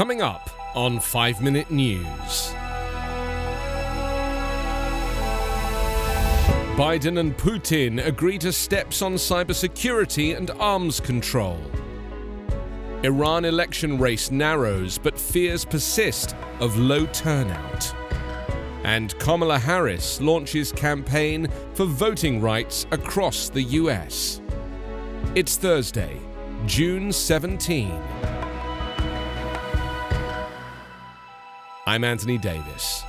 Coming up on 5 Minute News. Biden and Putin agree to steps on cybersecurity and arms control. Iran election race narrows, but fears persist of low turnout. And Kamala Harris launches campaign for voting rights across the US. It's Thursday, June 17. I'm Anthony Davis.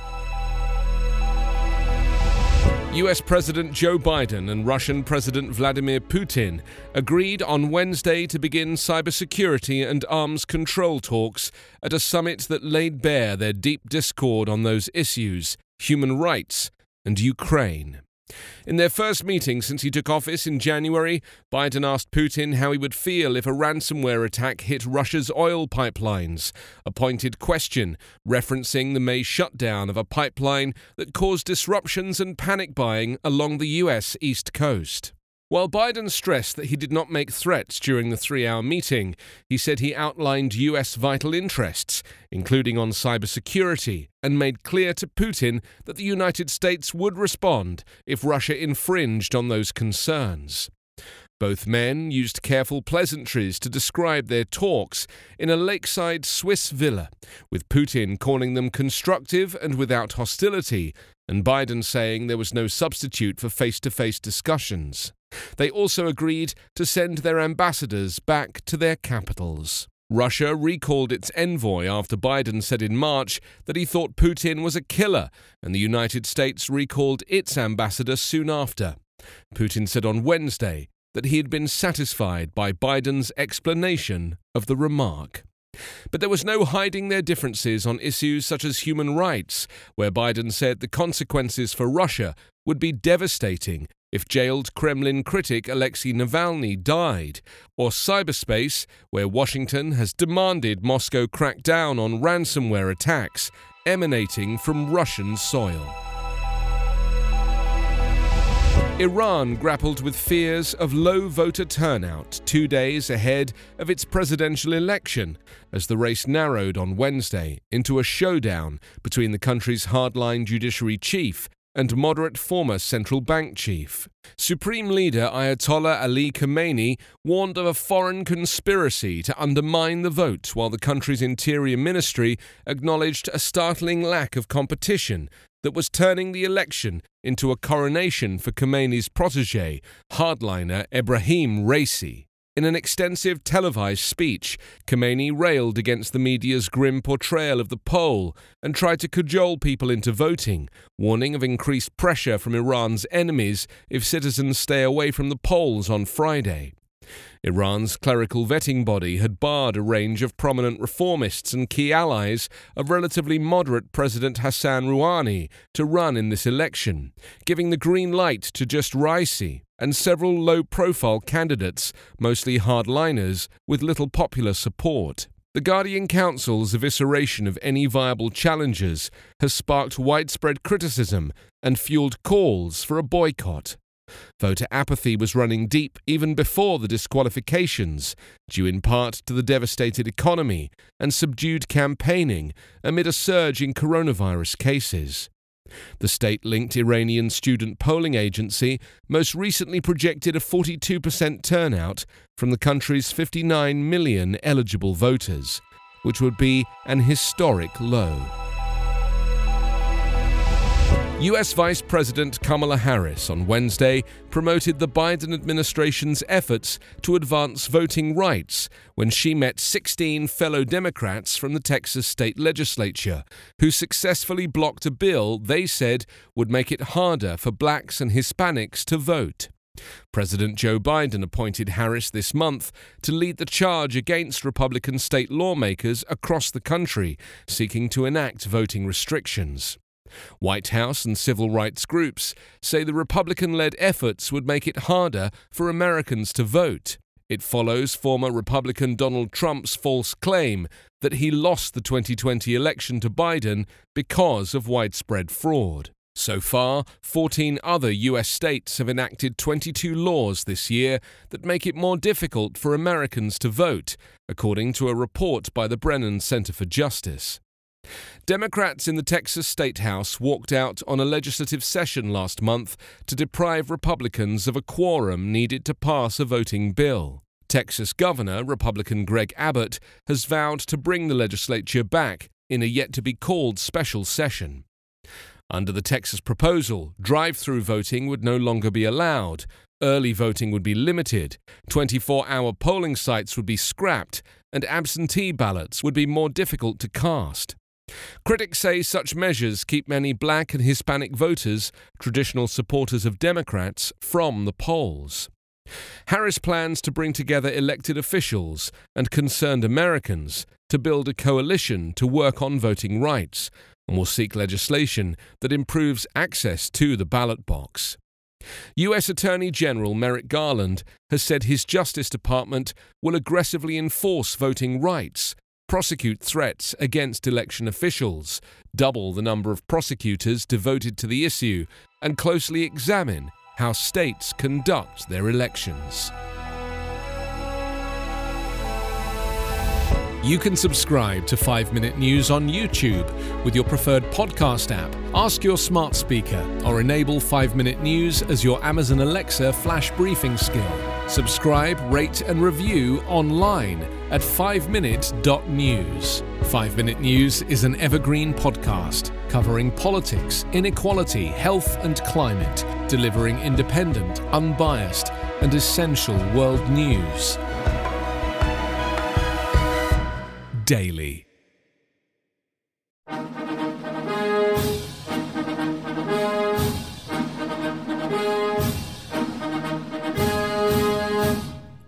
US President Joe Biden and Russian President Vladimir Putin agreed on Wednesday to begin cybersecurity and arms control talks at a summit that laid bare their deep discord on those issues human rights and Ukraine. In their first meeting since he took office in January, Biden asked Putin how he would feel if a ransomware attack hit Russia's oil pipelines, a pointed question referencing the May shutdown of a pipeline that caused disruptions and panic buying along the U.S. East Coast. While Biden stressed that he did not make threats during the three hour meeting, he said he outlined U.S. vital interests, including on cybersecurity, and made clear to Putin that the United States would respond if Russia infringed on those concerns. Both men used careful pleasantries to describe their talks in a lakeside Swiss villa, with Putin calling them constructive and without hostility, and Biden saying there was no substitute for face to face discussions. They also agreed to send their ambassadors back to their capitals. Russia recalled its envoy after Biden said in March that he thought Putin was a killer, and the United States recalled its ambassador soon after. Putin said on Wednesday that he had been satisfied by Biden's explanation of the remark. But there was no hiding their differences on issues such as human rights, where Biden said the consequences for Russia would be devastating if jailed Kremlin critic Alexei Navalny died, or cyberspace, where Washington has demanded Moscow crack down on ransomware attacks emanating from Russian soil. Iran grappled with fears of low voter turnout two days ahead of its presidential election as the race narrowed on Wednesday into a showdown between the country's hardline judiciary chief and moderate former central bank chief. Supreme leader Ayatollah Ali Khamenei warned of a foreign conspiracy to undermine the vote, while the country's interior ministry acknowledged a startling lack of competition that was turning the election into a coronation for Khamenei's protege, hardliner Ebrahim Raisi. In an extensive televised speech, Khamenei railed against the media's grim portrayal of the poll and tried to cajole people into voting, warning of increased pressure from Iran's enemies if citizens stay away from the polls on Friday. Iran's clerical vetting body had barred a range of prominent reformists and key allies of relatively moderate President Hassan Rouhani to run in this election, giving the green light to just Raisi and several low profile candidates, mostly hardliners, with little popular support. The Guardian Council's evisceration of any viable challengers has sparked widespread criticism and fueled calls for a boycott. Voter apathy was running deep even before the disqualifications, due in part to the devastated economy and subdued campaigning amid a surge in coronavirus cases. The state linked Iranian student polling agency most recently projected a 42% turnout from the country's 59 million eligible voters, which would be an historic low. US Vice President Kamala Harris on Wednesday promoted the Biden administration's efforts to advance voting rights when she met 16 fellow Democrats from the Texas state legislature who successfully blocked a bill they said would make it harder for blacks and Hispanics to vote. President Joe Biden appointed Harris this month to lead the charge against Republican state lawmakers across the country seeking to enact voting restrictions. White House and civil rights groups say the Republican led efforts would make it harder for Americans to vote. It follows former Republican Donald Trump's false claim that he lost the 2020 election to Biden because of widespread fraud. So far, 14 other US states have enacted 22 laws this year that make it more difficult for Americans to vote, according to a report by the Brennan Center for Justice. Democrats in the Texas State House walked out on a legislative session last month to deprive Republicans of a quorum needed to pass a voting bill. Texas Governor, Republican Greg Abbott, has vowed to bring the legislature back in a yet to be called special session. Under the Texas proposal, drive through voting would no longer be allowed, early voting would be limited, 24 hour polling sites would be scrapped, and absentee ballots would be more difficult to cast. Critics say such measures keep many black and Hispanic voters, traditional supporters of Democrats, from the polls. Harris plans to bring together elected officials and concerned Americans to build a coalition to work on voting rights and will seek legislation that improves access to the ballot box. U.S. Attorney General Merrick Garland has said his Justice Department will aggressively enforce voting rights prosecute threats against election officials, double the number of prosecutors devoted to the issue, and closely examine how states conduct their elections. You can subscribe to 5 Minute News on YouTube with your preferred podcast app. Ask your smart speaker or enable 5 Minute News as your Amazon Alexa flash briefing skill. Subscribe, rate, and review online at 5minute.news. 5 Minute News is an evergreen podcast covering politics, inequality, health, and climate, delivering independent, unbiased, and essential world news. Daily.